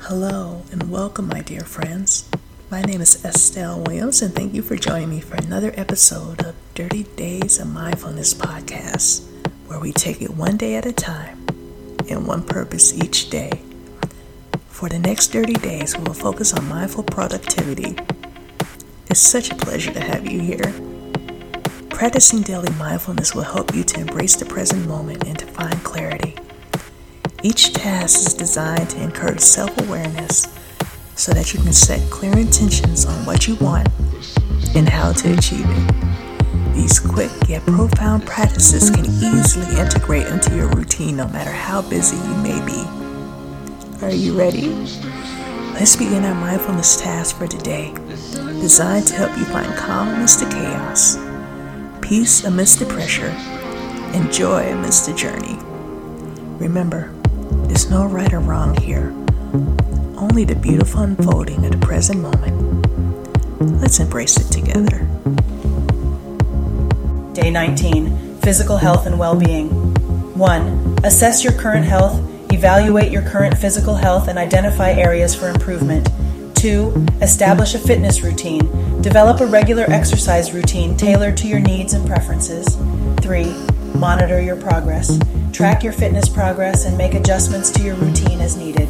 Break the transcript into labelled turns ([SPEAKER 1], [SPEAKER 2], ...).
[SPEAKER 1] Hello and welcome, my dear friends. My name is Estelle Williams, and thank you for joining me for another episode of Thirty Days of Mindfulness podcast, where we take it one day at a time and one purpose each day. For the next 30 days, we will focus on mindful productivity. It's such a pleasure to have you here. Practicing daily mindfulness will help you to embrace the present moment and to find clarity. Each task is designed to encourage self awareness so that you can set clear intentions on what you want and how to achieve it. These quick yet profound practices can easily integrate into your routine no matter how busy you may be. Are you ready? Let's begin our mindfulness task for today, designed to help you find calm amidst the chaos peace amidst the pressure, and joy amidst the journey. Remember, there's no right or wrong here, only the beautiful unfolding of the present moment. Let's embrace it together.
[SPEAKER 2] Day 19 Physical Health and Well Being. 1. Assess your current health, evaluate your current physical health, and identify areas for improvement. 2. Establish a fitness routine. Develop a regular exercise routine tailored to your needs and preferences. 3. Monitor your progress. Track your fitness progress and make adjustments to your routine as needed.